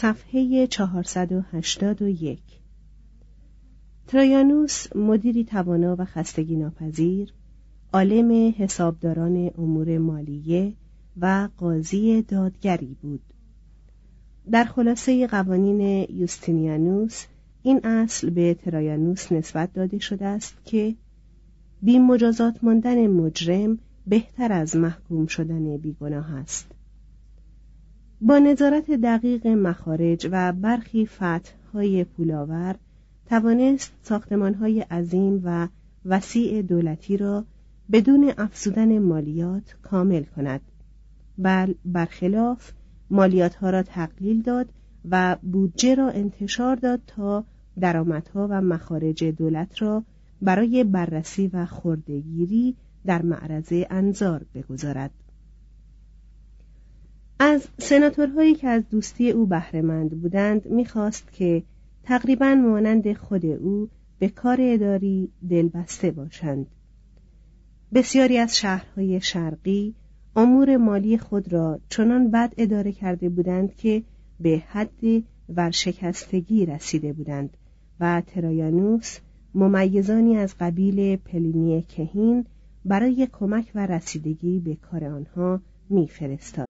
صفحه 481 ترایانوس مدیری توانا و خستگی ناپذیر عالم حسابداران امور مالیه و قاضی دادگری بود. در خلاصه قوانین یوستینیانوس این اصل به ترایانوس نسبت داده شده است که بی مجازات ماندن مجرم بهتر از محکوم شدن بیگناه است. با نظارت دقیق مخارج و برخی فتحهای پولاور توانست ساختمانهای عظیم و وسیع دولتی را بدون افزودن مالیات کامل کند. بل برخلاف مالیاتها را تقلیل داد و بودجه را انتشار داد تا درآمدها و مخارج دولت را برای بررسی و خردگیری در معرض انظار بگذارد. از سناتورهایی که از دوستی او بهرهمند بودند می‌خواست که تقریبا مانند خود او به کار اداری دلبسته باشند بسیاری از شهرهای شرقی امور مالی خود را چنان بد اداره کرده بودند که به حد ورشکستگی رسیده بودند و ترایانوس ممیزانی از قبیل پلینی کهین برای کمک و رسیدگی به کار آنها میفرستاد.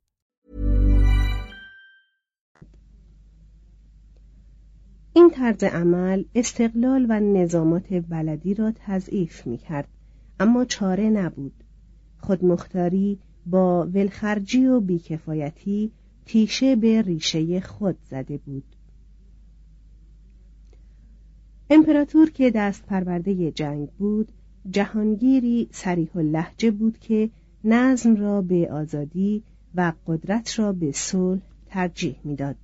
این طرز عمل استقلال و نظامات بلدی را تضعیف می کرد اما چاره نبود خودمختاری با ولخرجی و بیکفایتی تیشه به ریشه خود زده بود امپراتور که دست پرورده جنگ بود جهانگیری سریح لحجه بود که نظم را به آزادی و قدرت را به صلح ترجیح می‌داد.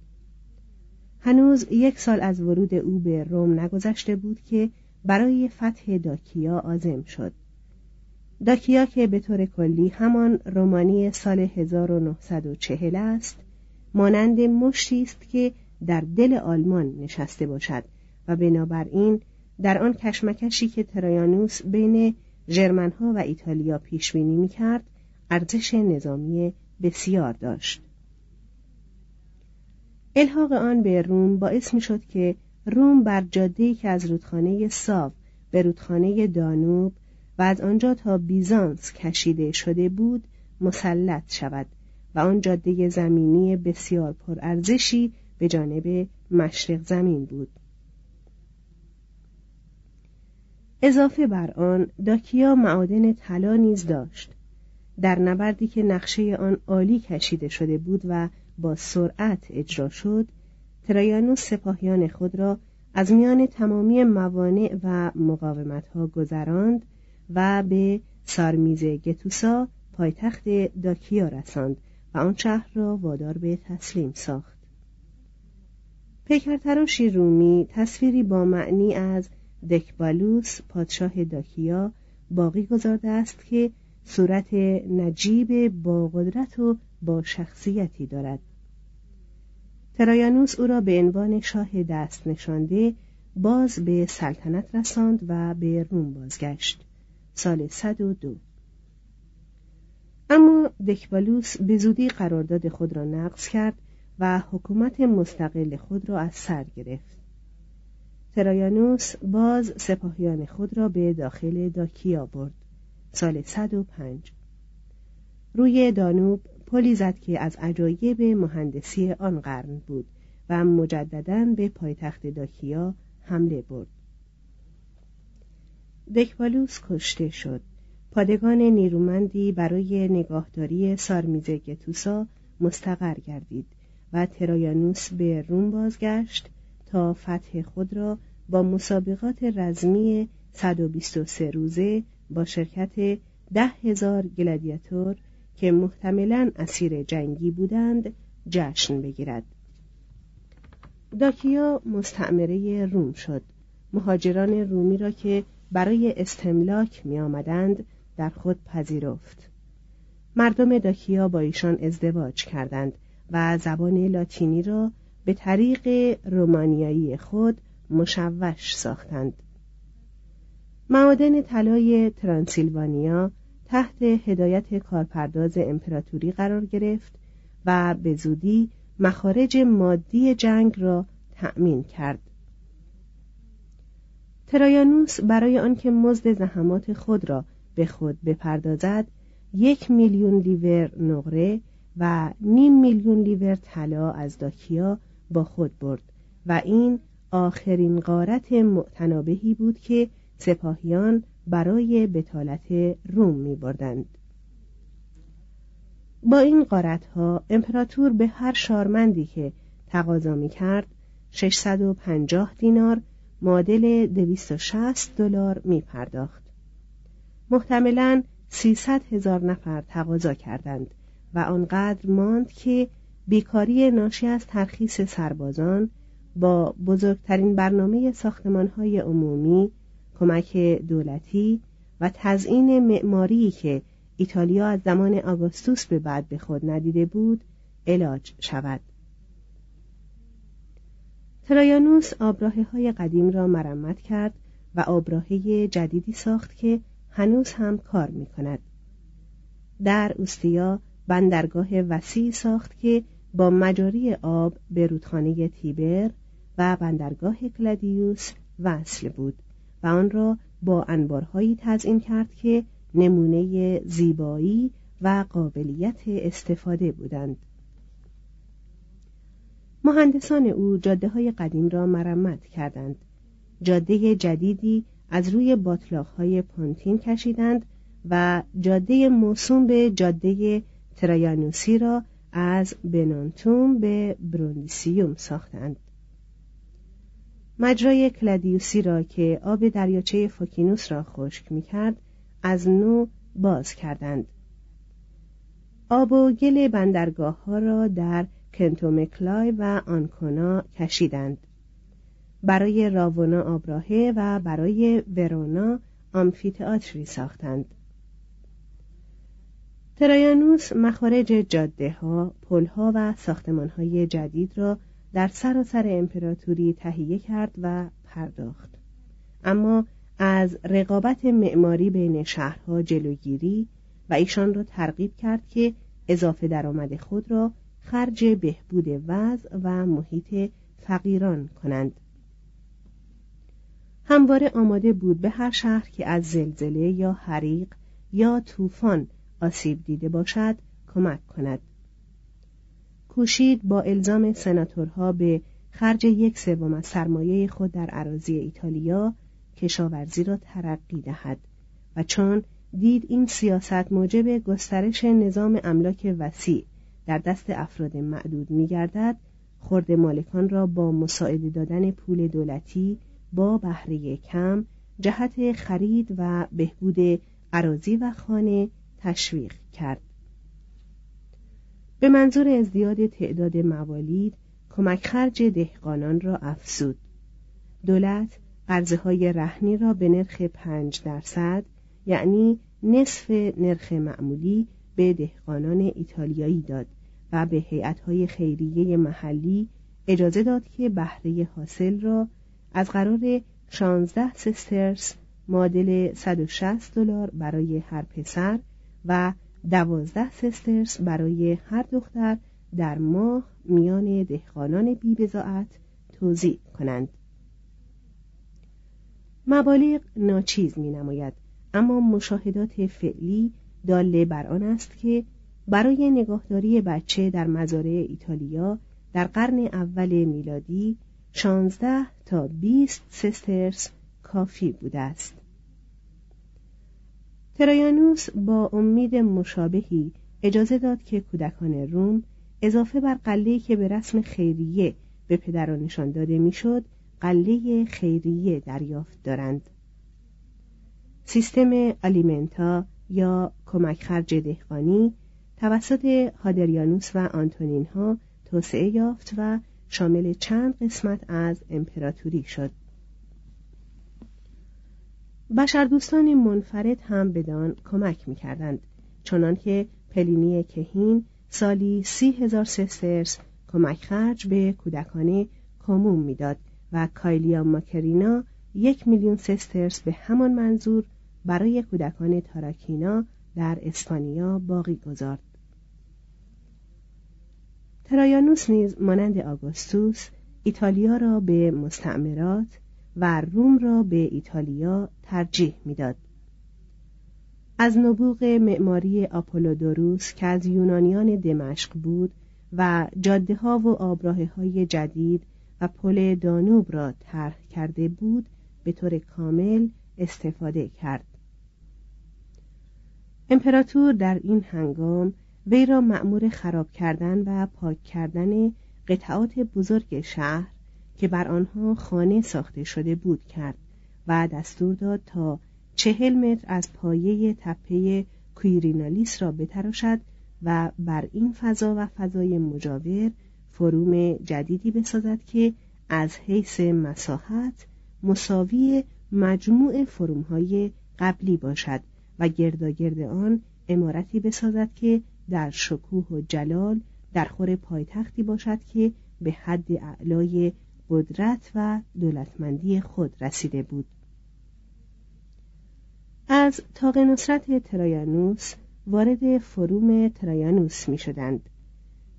هنوز یک سال از ورود او به روم نگذشته بود که برای فتح داکیا آزم شد. داکیا که به طور کلی همان رومانی سال 1940 است، مانند مشتی است که در دل آلمان نشسته باشد و بنابراین در آن کشمکشی که ترایانوس بین ژرمنها و ایتالیا پیش بینی می‌کرد ارزش نظامی بسیار داشت الحاق آن به روم باعث می شد که روم بر جاده‌ای که از رودخانه ساو به رودخانه دانوب و از آنجا تا بیزانس کشیده شده بود مسلط شود و آن جاده زمینی بسیار پرارزشی به جانب مشرق زمین بود. اضافه بر آن داکیا معادن طلا نیز داشت. در نبردی که نقشه آن عالی کشیده شده بود و با سرعت اجرا شد ترایانوس سپاهیان خود را از میان تمامی موانع و مقاومتها گذراند و به سارمیز گتوسا پایتخت داکیا رساند و آن شهر را وادار به تسلیم ساخت. پیکرتراشی رومی تصویری با معنی از دکبالوس پادشاه داکیا باقی گذارده است که صورت نجیب با قدرت و با شخصیتی دارد. ترایانوس او را به عنوان شاه دست نشانده باز به سلطنت رساند و به روم بازگشت. سال 102 اما دکبالوس به زودی قرارداد خود را نقض کرد و حکومت مستقل خود را از سر گرفت. ترایانوس باز سپاهیان خود را به داخل داکیا برد. سال 105 روی دانوب پلی زد که از عجایب مهندسی آن قرن بود و مجددا به پایتخت داکیا حمله برد. دکبالوس کشته شد. پادگان نیرومندی برای نگاهداری سارمیز گتوسا مستقر گردید و ترایانوس به روم بازگشت تا فتح خود را با مسابقات رزمی 123 روزه با شرکت ده هزار گلادیاتور که محتملا اسیر جنگی بودند جشن بگیرد. داکیا مستعمره روم شد. مهاجران رومی را که برای استملاک می آمدند در خود پذیرفت. مردم داکیا با ایشان ازدواج کردند و زبان لاتینی را به طریق رومانیایی خود مشوش ساختند. معادن طلای ترانسیلوانیا تحت هدایت کارپرداز امپراتوری قرار گرفت و به زودی مخارج مادی جنگ را تأمین کرد. ترایانوس برای آنکه مزد زحمات خود را به خود بپردازد یک میلیون لیور نقره و نیم میلیون لیور طلا از داکیا با خود برد و این آخرین غارت معتنابهی بود که سپاهیان برای بتالت روم می بردند. با این ها امپراتور به هر شارمندی که تقاضا می کرد 650 دینار معادل 260 دلار می پرداخت. محتملا 300 هزار نفر تقاضا کردند و آنقدر ماند که بیکاری ناشی از ترخیص سربازان با بزرگترین برنامه ساختمانهای عمومی کمک دولتی و تزئین معماری که ایتالیا از زمان آگوستوس به بعد به خود ندیده بود علاج شود ترایانوس آبراهه های قدیم را مرمت کرد و آبراهه جدیدی ساخت که هنوز هم کار می کند. در اوستیا بندرگاه وسیع ساخت که با مجاری آب به رودخانه تیبر و بندرگاه کلادیوس وصل بود آن را با انبارهایی تزئین کرد که نمونه زیبایی و قابلیت استفاده بودند. مهندسان او جاده های قدیم را مرمت کردند. جاده جدیدی از روی باطلاق های پونتین کشیدند و جاده موسوم به جاده ترایانوسی را از بنانتوم به بروندیسیوم ساختند. مجرای کلادیوسی را که آب دریاچه فوکینوس را خشک می کرد از نو باز کردند. آب و گل بندرگاه ها را در کنتومکلای و آنکونا کشیدند. برای راونا آبراهه و برای ورونا آمفیتئاتری ساختند. ترایانوس مخارج جاده ها، پل ها و ساختمان های جدید را در سراسر امپراتوری تهیه کرد و پرداخت. اما از رقابت معماری بین شهرها جلوگیری و ایشان را ترغیب کرد که اضافه درآمد خود را خرج بهبود وضع و محیط فقیران کنند. همواره آماده بود به هر شهر که از زلزله یا حریق یا طوفان آسیب دیده باشد کمک کند. کوشید با الزام سناتورها به خرج یک سوم از سرمایه خود در عراضی ایتالیا کشاورزی را ترقی دهد و چون دید این سیاست موجب گسترش نظام املاک وسیع در دست افراد معدود میگردد خرد مالکان را با مساعده دادن پول دولتی با بهره کم جهت خرید و بهبود عراضی و خانه تشویق کرد. به منظور ازدیاد تعداد موالید کمک خرج دهقانان را افزود. دولت قرضه های رهنی را به نرخ پنج درصد یعنی نصف نرخ معمولی به دهقانان ایتالیایی داد و به هیئت‌های خیریه محلی اجازه داد که بهره حاصل را از قرار 16 سسترس معادل 160 دلار برای هر پسر و 12 سسترس برای هر دختر در ماه میان دهقانان بیبزاعت توضیح کنند. مبالغ ناچیز می نماید اما مشاهدات فعلی داله بر آن است که برای نگاهداری بچه در مزارع ایتالیا در قرن اول میلادی 16 تا 20 سسترس کافی بوده است. ترایانوس با امید مشابهی اجازه داد که کودکان روم اضافه بر قله‌ای که به رسم خیریه به پدرانشان داده می‌شد قله خیریه دریافت دارند. سیستم آلیمنتا یا کمک خرج دهقانی توسط هادریانوس و آنتونین ها توسعه یافت و شامل چند قسمت از امپراتوری شد. بشردوستان منفرد هم بدان کمک می‌کردند چنانکه پلینی کهین سالی سی هزار سسترس کمک خرج به کودکانه کموم می‌داد و کایلیا ماکرینا یک میلیون سسترس به همان منظور برای کودکان تاراکینا در اسپانیا باقی گذارد. ترایانوس نیز مانند آگوستوس ایتالیا را به مستعمرات و روم را به ایتالیا ترجیح می‌داد. از نبوغ معماری آپولودوروس که از یونانیان دمشق بود و جاده ها و آبراه های جدید و پل دانوب را طرح کرده بود به طور کامل استفاده کرد. امپراتور در این هنگام وی را مأمور خراب کردن و پاک کردن قطعات بزرگ شهر که بر آنها خانه ساخته شده بود کرد و دستور داد تا چهل متر از پایه تپه کویرینالیس را بتراشد و بر این فضا و فضای مجاور فروم جدیدی بسازد که از حیث مساحت مساوی مجموع فرومهای قبلی باشد و گرداگرد آن امارتی بسازد که در شکوه و جلال در خور پایتختی باشد که به حد اعلای قدرت و دولتمندی خود رسیده بود از تاق نصرت ترایانوس وارد فروم ترایانوس می شدند.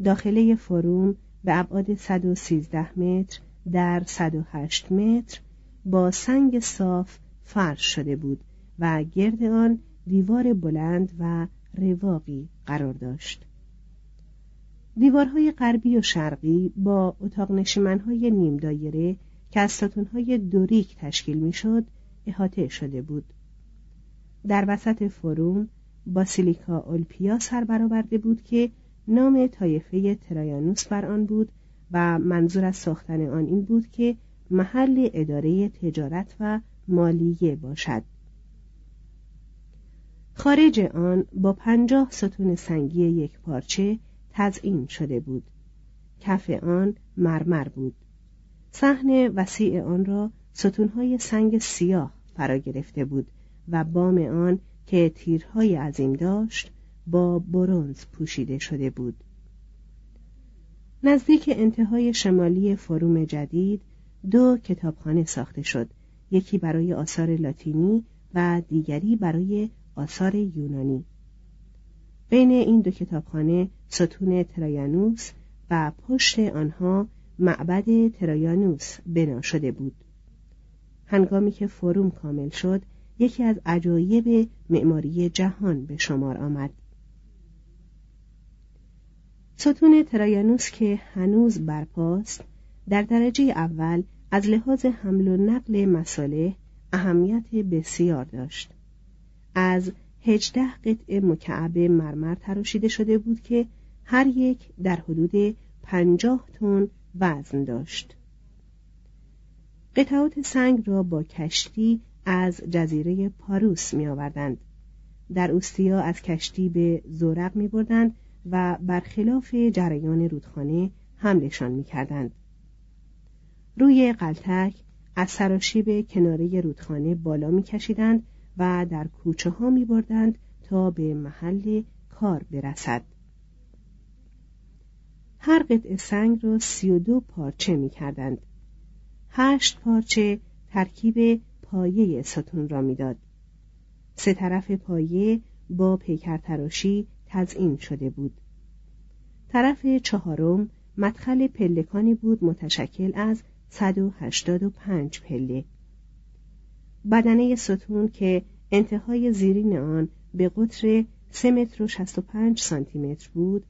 داخله فروم به ابعاد 113 متر در 108 متر با سنگ صاف فرش شده بود و گرد آن دیوار بلند و رواقی قرار داشت دیوارهای غربی و شرقی با اتاق نشیمنهای نیم دایره که از ستونهای دوریک تشکیل می‌شد احاطه شده بود. در وسط فروم باسیلیکا اولپیا سر برآورده بود که نام طایفه ترایانوس بر آن بود و منظور از ساختن آن این بود که محل اداره تجارت و مالیه باشد. خارج آن با پنجاه ستون سنگی یک پارچه تزئین شده بود. کف آن مرمر بود. صحن وسیع آن را ستونهای سنگ سیاه فرا گرفته بود و بام آن که تیرهای عظیم داشت با برونز پوشیده شده بود. نزدیک انتهای شمالی فروم جدید دو کتابخانه ساخته شد. یکی برای آثار لاتینی و دیگری برای آثار یونانی. بین این دو کتابخانه ستون ترایانوس و پشت آنها معبد ترایانوس بنا شده بود. هنگامی که فروم کامل شد یکی از عجایب معماری جهان به شمار آمد. ستون ترایانوس که هنوز برپاست در درجه اول از لحاظ حمل و نقل مساله اهمیت بسیار داشت. از هجده قطع مکعب مرمر تراشیده شده بود که هر یک در حدود پنجاه تن وزن داشت قطعات سنگ را با کشتی از جزیره پاروس می آوردند. در اوستیا از کشتی به زورق می بردند و برخلاف جریان رودخانه حملشان می کردند. روی قلتک از سراشیب کناره رودخانه بالا می کشیدند و در کوچه ها می بردند تا به محل کار برسد. هر قطع سنگ را سی و دو پارچه می کردند. هشت پارچه ترکیب پایه ستون را می‌داد. سه طرف پایه با پیکر تراشی تزئین شده بود. طرف چهارم مدخل پلکانی بود متشکل از 185 پله. بدنه ستون که انتهای زیرین آن به قطر 3 متر و 65 سانتی متر بود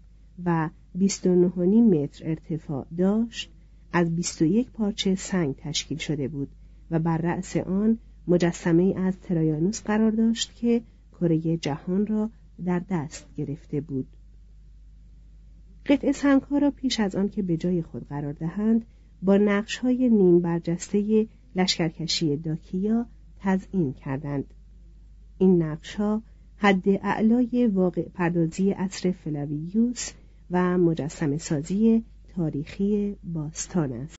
و 29 متر ارتفاع داشت از 21 پارچه سنگ تشکیل شده بود و بر رأس آن مجسمه از ترایانوس قرار داشت که کره جهان را در دست گرفته بود. قطع سنگها را پیش از آن که به جای خود قرار دهند با نقش های نیم برجسته لشکرکشی داکیا تزئین کردند این نقش ها حد اعلای واقع پردازی عصر فلاویوس و مجسم سازی تاریخی باستان است.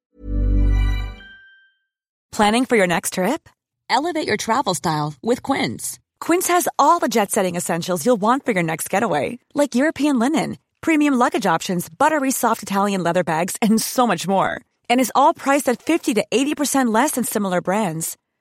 Planning for your next trip? Elevate your travel style with Quince. Quince has all the jet-setting essentials you'll want for your next getaway, like European linen, premium luggage options, buttery soft Italian leather bags, and so much more. And is all priced at 50 to 80% less than similar brands.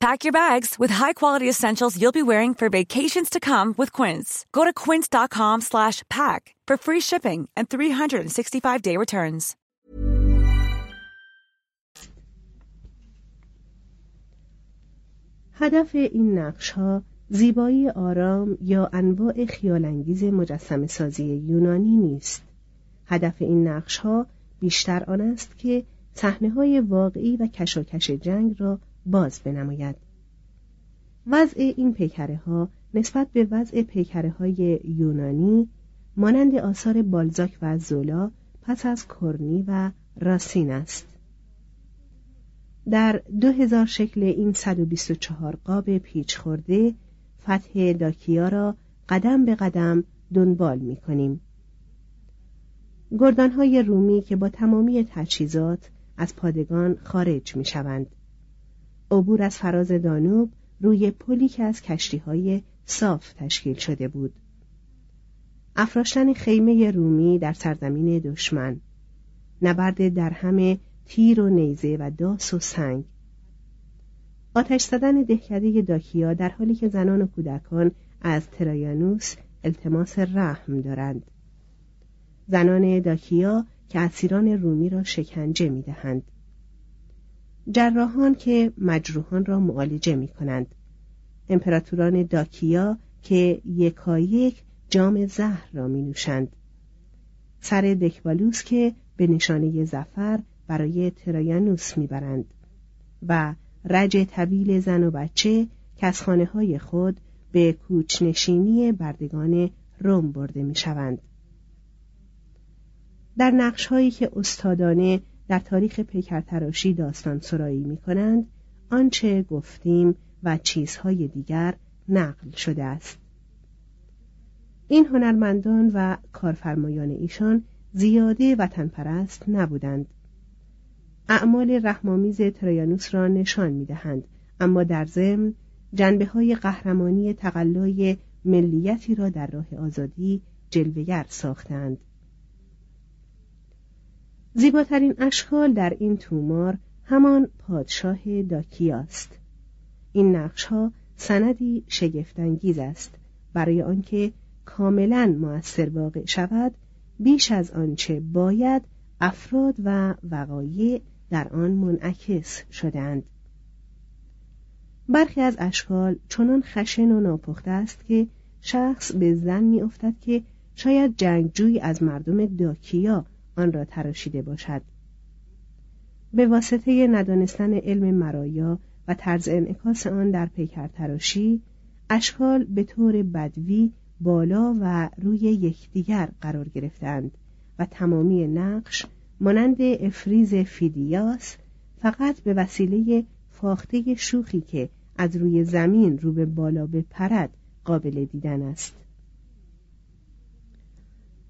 Pack your bags with high-quality essentials you'll be wearing for vacations to come with Quince. Go to quince.com slash pack for free shipping and 365-day returns. هدف این نقش ها زیبایی آرام یا انواع خیالانگیز مجسم سازی یونانی نیست. هدف این نقش ها بیشتر آن است که صحنه های واقعی و کشاکش جنگ را باز بنماید. وضع این پیکره ها نسبت به وضع پیکره های یونانی مانند آثار بالزاک و زولا پس از کرنی و راسین است. در دو هزار شکل این 124 قاب پیچ خورده فتح داکیا را قدم به قدم دنبال می کنیم. گردانهای رومی که با تمامی تجهیزات از پادگان خارج می شوند. عبور از فراز دانوب روی پلی که از کشتی های صاف تشکیل شده بود. افراشتن خیمه رومی در سرزمین دشمن نبرد در همه تیر و نیزه و داس و سنگ آتش زدن دهکده داکیا در حالی که زنان و کودکان از ترایانوس التماس رحم دارند زنان داکیا که اسیران رومی را شکنجه می دهند. جراحان که مجروحان را معالجه می کنند. امپراتوران داکیا که یکایک جام زهر را می نوشند. سر دکبالوس که به نشانه زفر برای ترایانوس می‌برند و رج طویل زن و بچه که از خانه های خود به کوچنشینی بردگان روم برده می شوند. در نقش هایی که استادانه در تاریخ پیکرتراشی داستان سرایی می کنند آنچه گفتیم و چیزهای دیگر نقل شده است. این هنرمندان و کارفرمایان ایشان زیاده وطن پرست نبودند. اعمال رحمامیز ترایانوس را نشان می دهند اما در ضمن جنبه های قهرمانی تقلای ملیتی را در راه آزادی جلوگر ساختند. زیباترین اشکال در این تومار همان پادشاه داکیاست. این نقشها سندی شگفتانگیز است برای آنکه کاملا موثر واقع شود بیش از آنچه باید افراد و وقایع در آن منعکس شدند برخی از اشکال چنان خشن و ناپخته است که شخص به زن میافتد که شاید جنگجوی از مردم داکیا آن را تراشیده باشد. به واسطه ندانستن علم مرایا و طرز انعکاس آن در پیکر تراشی اشکال به طور بدوی بالا و روی یکدیگر قرار گرفتند و تمامی نقش مانند افریز فیدیاس فقط به وسیله فاخته شوخی که از روی زمین رو به بالا بپرد قابل دیدن است.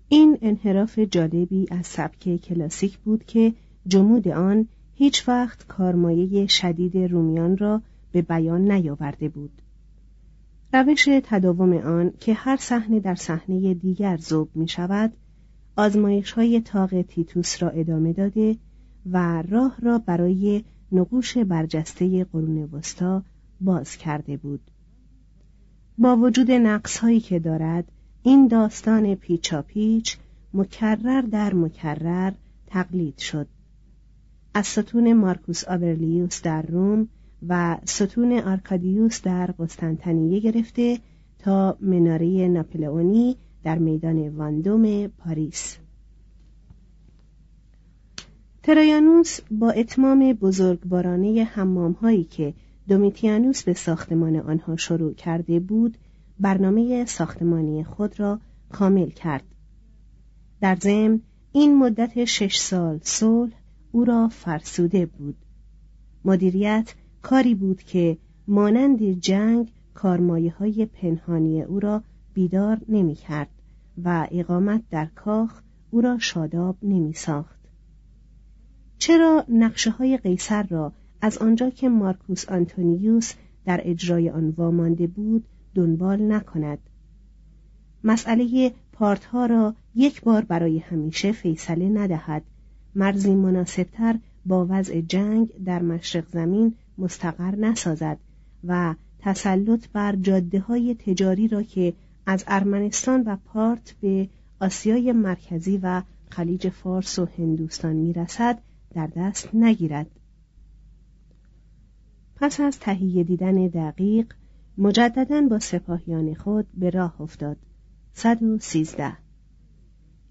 این انحراف جالبی از سبک کلاسیک بود که جمود آن هیچ وقت کارمایه شدید رومیان را به بیان نیاورده بود. روش تداوم آن که هر صحنه در صحنه دیگر ذوب می شود آزمایش های تاق تیتوس را ادامه داده و راه را برای نقوش برجسته قرون وسطا باز کرده بود. با وجود نقص هایی که دارد این داستان پیچاپیچ مکرر در مکرر تقلید شد. از ستون مارکوس آورلیوس در روم و ستون آرکادیوس در قسطنطنیه گرفته تا مناره ناپلئونی در میدان واندوم پاریس. ترایانوس با اتمام بزرگوارانه حمام هایی که دومیتیانوس به ساختمان آنها شروع کرده بود برنامه ساختمانی خود را کامل کرد در ضمن این مدت شش سال صلح او را فرسوده بود مدیریت کاری بود که مانند جنگ کارمایه های پنهانی او را بیدار نمی کرد و اقامت در کاخ او را شاداب نمی ساخت. چرا نقشه های قیصر را از آنجا که مارکوس آنتونیوس در اجرای آن وامانده بود دنبال نکند. مسئله پارتها را یک بار برای همیشه فیصله ندهد. مرزی مناسبتر با وضع جنگ در مشرق زمین مستقر نسازد و تسلط بر جاده های تجاری را که از ارمنستان و پارت به آسیای مرکزی و خلیج فارس و هندوستان می‌رسد در دست نگیرد. پس از تهیه دیدن دقیق مجددا با سپاهیان خود به راه افتاد. صد و سیزده.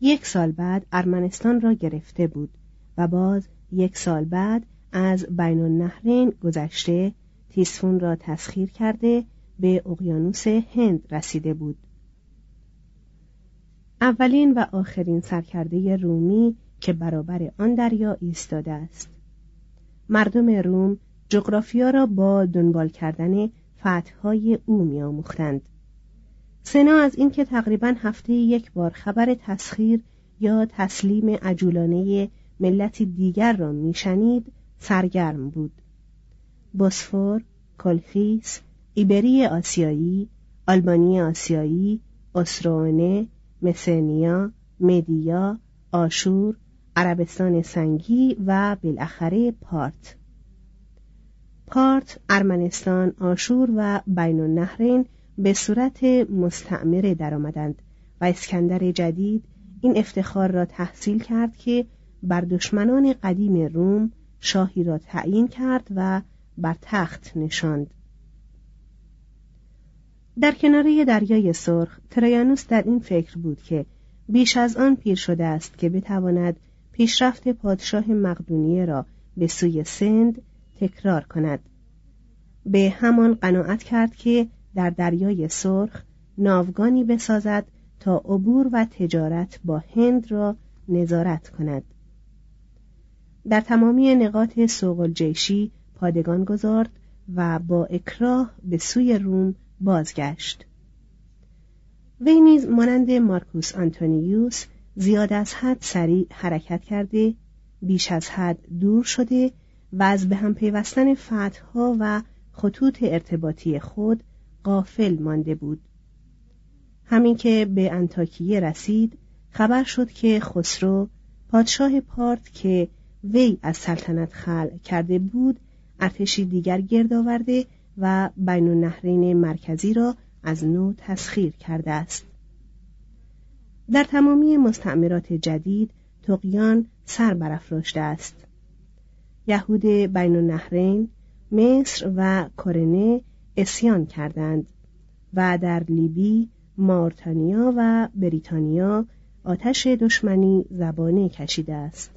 یک سال بعد ارمنستان را گرفته بود و باز یک سال بعد از بین النهرین گذشته تیسفون را تسخیر کرده به اقیانوس هند رسیده بود. اولین و آخرین سرکرده رومی که برابر آن دریا ایستاده است. مردم روم جغرافیا را با دنبال کردن فتحهای او میآموختند. سنا از اینکه تقریبا هفته یک بار خبر تسخیر یا تسلیم عجولانه ملتی دیگر را میشنید سرگرم بود. بوسفور کلخیس ایبری آسیایی آلبانی آسیایی اسروانه مسنیا مدیا آشور عربستان سنگی و بالاخره پارت. پارت ارمنستان آشور و بین النهرین به صورت مستعمره درآمدند و اسکندر جدید این افتخار را تحصیل کرد که بر دشمنان قدیم روم شاهی را تعیین کرد و بر تخت نشاند. در کناره دریای سرخ ترایانوس در این فکر بود که بیش از آن پیر شده است که بتواند پیشرفت پادشاه مقدونیه را به سوی سند تکرار کند. به همان قناعت کرد که در دریای سرخ ناوگانی بسازد تا عبور و تجارت با هند را نظارت کند. در تمامی نقاط سوق الجیشی پادگان گذارد و با اکراه به سوی روم بازگشت. وی نیز مانند مارکوس آنتونیوس زیاد از حد سریع حرکت کرده بیش از حد دور شده و از به هم پیوستن فتحها و خطوط ارتباطی خود قافل مانده بود. همین که به انتاکیه رسید خبر شد که خسرو پادشاه پارت که وی از سلطنت خلع کرده بود ارتشی دیگر گرد آورده و بین النهرین مرکزی را از نو تسخیر کرده است. در تمامی مستعمرات جدید تقیان سر برافراشته است. یهود بین النهرین مصر و کرنه اسیان کردند و در لیبی مارتانیا و بریتانیا آتش دشمنی زبانه کشیده است.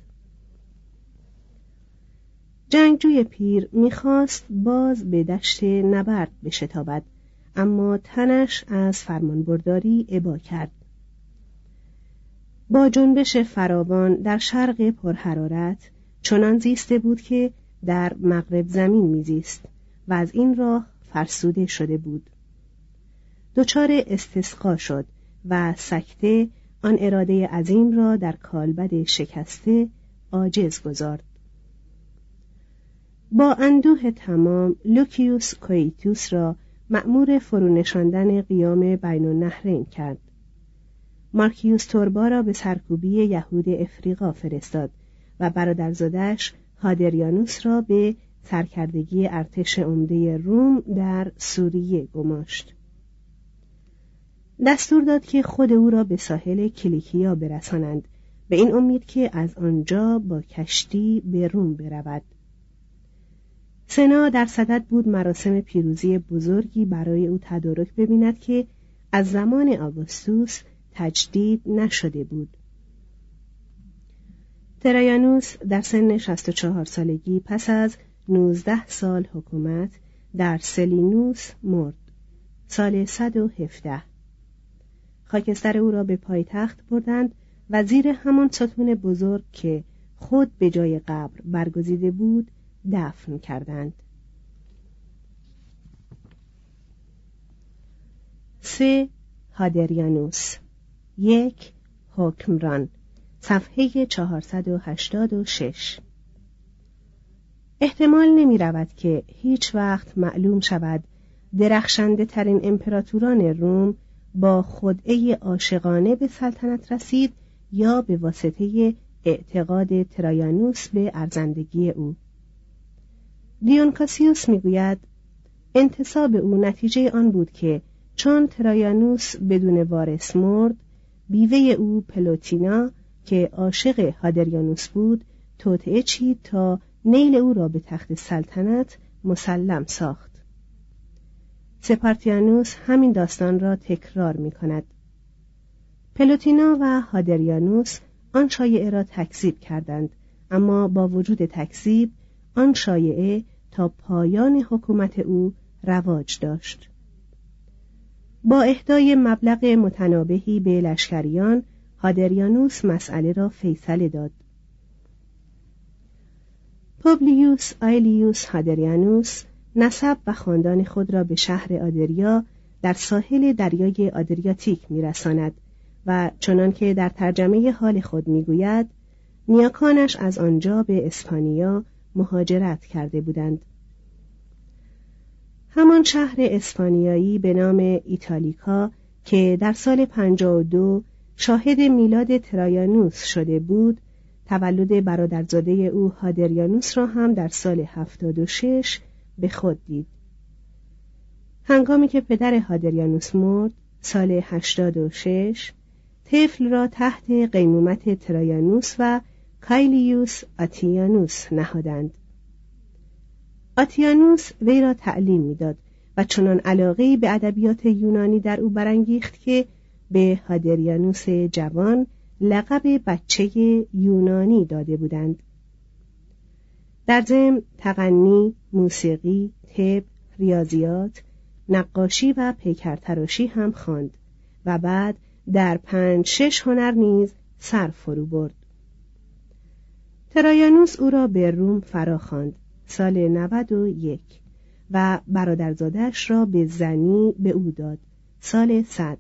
جنگجوی پیر می‌خواست باز به دشت نبرد بشتابد اما تنش از فرمانبرداری ابا کرد. با جنبش فراوان در شرق پرحرارت چنان زیسته بود که در مغرب زمین میزیست و از این راه فرسوده شده بود. دچار استسقا شد و سکته آن اراده عظیم را در کالبد شکسته عاجز گذارد. با اندوه تمام لوکیوس کویتوس را مأمور فرونشاندن قیام بین النهرین کرد. مارکیوس توربا را به سرکوبی یهود افریقا فرستاد و برادرزادش هادریانوس را به سرکردگی ارتش عمده روم در سوریه گماشت. دستور داد که خود او را به ساحل کلیکیا برسانند. به این امید که از آنجا با کشتی به روم برود. سنا در صدد بود مراسم پیروزی بزرگی برای او تدارک ببیند که از زمان آگوستوس تجدید نشده بود. ترایانوس در سن 64 سالگی پس از 19 سال حکومت در سلینوس مرد. سال 117 خاکستر او را به پایتخت بردند و زیر همان ستون بزرگ که خود به جای قبر برگزیده بود دفن کردند. سه هادریانوس. یک حکمران. صفحه 486 احتمال نمی رود که هیچ وقت معلوم شود درخشنده ترین امپراتوران روم با خدعه عاشقانه به سلطنت رسید یا به واسطه اعتقاد ترایانوس به ارزندگی او. دیونکاسیوس می‌گوید انتصاب او نتیجه آن بود که چون ترایانوس بدون وارث مرد بیوه او پلوتینا که عاشق هادریانوس بود توطعه چید تا نیل او را به تخت سلطنت مسلم ساخت. سپارتیانوس همین داستان را تکرار می کند پلوتینا و هادریانوس آن شایعه را تکذیب کردند اما با وجود تکذیب آن شایعه تا پایان حکومت او رواج داشت. با اهدای مبلغ متنابهی به لشکریان هادریانوس مسئله را فیصله داد. پوبلیوس آیلیوس هادریانوس نسب و خاندان خود را به شهر آدریا در ساحل دریای آدریاتیک میرساند و چنانکه در ترجمه حال خود می‌گوید نیاکانش از آنجا به اسپانیا مهاجرت کرده بودند. همان شهر اسپانیایی به نام ایتالیکا که در سال 52 شاهد میلاد ترایانوس شده بود. تولد برادرزاده او هادریانوس را هم در سال 76 به خود دید. هنگامی که پدر هادریانوس مرد سال 86 طفل را تحت قیمومت ترایانوس و کایلیوس آتیانوس نهادند. آتیانوس وی را تعلیم می‌داد و چنان علاقه به ادبیات یونانی در او برانگیخت که به هادریانوس جوان لقب بچه یونانی داده بودند. در ضمن تغنی موسیقی طب ریاضیات نقاشی و پیکرتراشی هم خواند و بعد در پنج شش هنر نیز سر فرو برد. ترایانوس او را به روم فرا خواند سال 91 و برادرزادش را به زنی به او داد سال صد.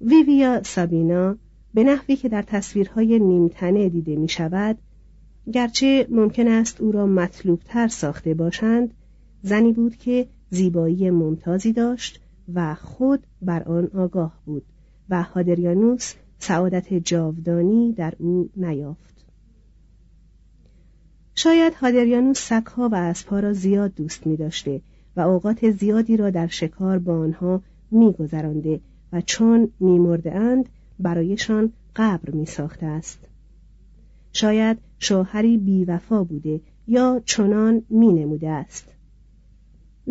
ویویا سابینا به نحوی که در تصویرهای نیمتنه دیده می شود گرچه ممکن است او را مطلوبتر ساخته باشند زنی بود که زیبایی ممتازی داشت و خود بر آن آگاه بود و هادریانوس سعادت جاودانی در او نیافت. شاید هادریانوس سگها و اسبها را زیاد دوست می داشته و اوقات زیادی را در شکار با آنها می و چون می اند برایشان قبر می ساخته است. شاید شوهری بیوفا بوده یا چنان می نموده است.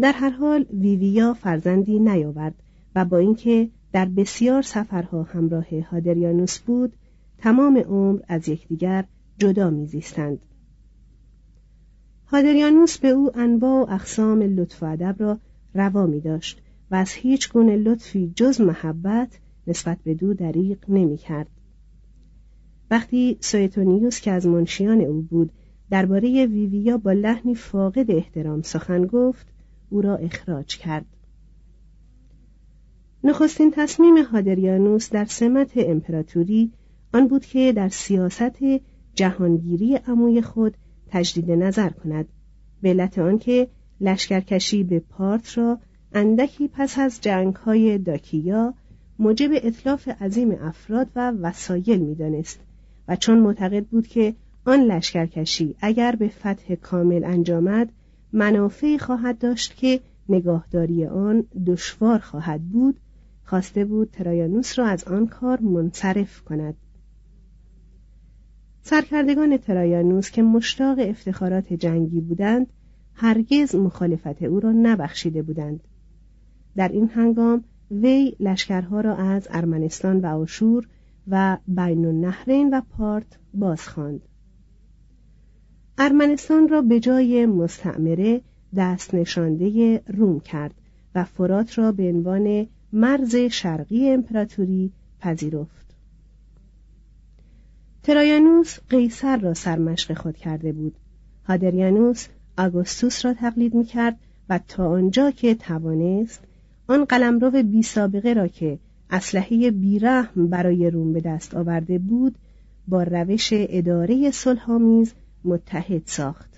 در هر حال ویویا فرزندی نیاورد و با اینکه در بسیار سفرها همراه هادریانوس بود تمام عمر از یکدیگر جدا میزیستند. هادریانوس به او انواع و اقسام لطف و ادب را روا می داشت و از هیچ گونه لطفی جز محبت نسبت به دو دریق نمی کرد. وقتی سویتونیوس که از منشیان او بود درباره ویویا با لحنی فاقد احترام سخن گفت او را اخراج کرد نخستین تصمیم هادریانوس در سمت امپراتوری آن بود که در سیاست جهانگیری عموی خود تجدید نظر کند به علت آنکه لشکرکشی به پارت را اندکی پس از جنگهای داکیا موجب اطلاف عظیم افراد و وسایل می‌دانست و چون معتقد بود که آن لشکرکشی اگر به فتح کامل انجامد منافعی خواهد داشت که نگاهداری آن دشوار خواهد بود خواسته بود ترایانوس را از آن کار منصرف کند. سرکردگان ترایانوس که مشتاق افتخارات جنگی بودند هرگز مخالفت او را نبخشیده بودند. در این هنگام وی لشکرها را از ارمنستان و آشور و بین النهرین و پارت بازخواند. ارمنستان را به جای مستعمره دست نشانده روم کرد و فرات را به عنوان مرز شرقی امپراتوری پذیرفت. ترایانوس قیصر را سرمشق خود کرده بود. هادریانوس آگوستوس را تقلید می کرد و تا آنجا که توانست آن قلمرو بی سابقه را که اسلحه بیرحم برای روم به دست آورده بود با روش اداره صلحآمیز متحد ساخت.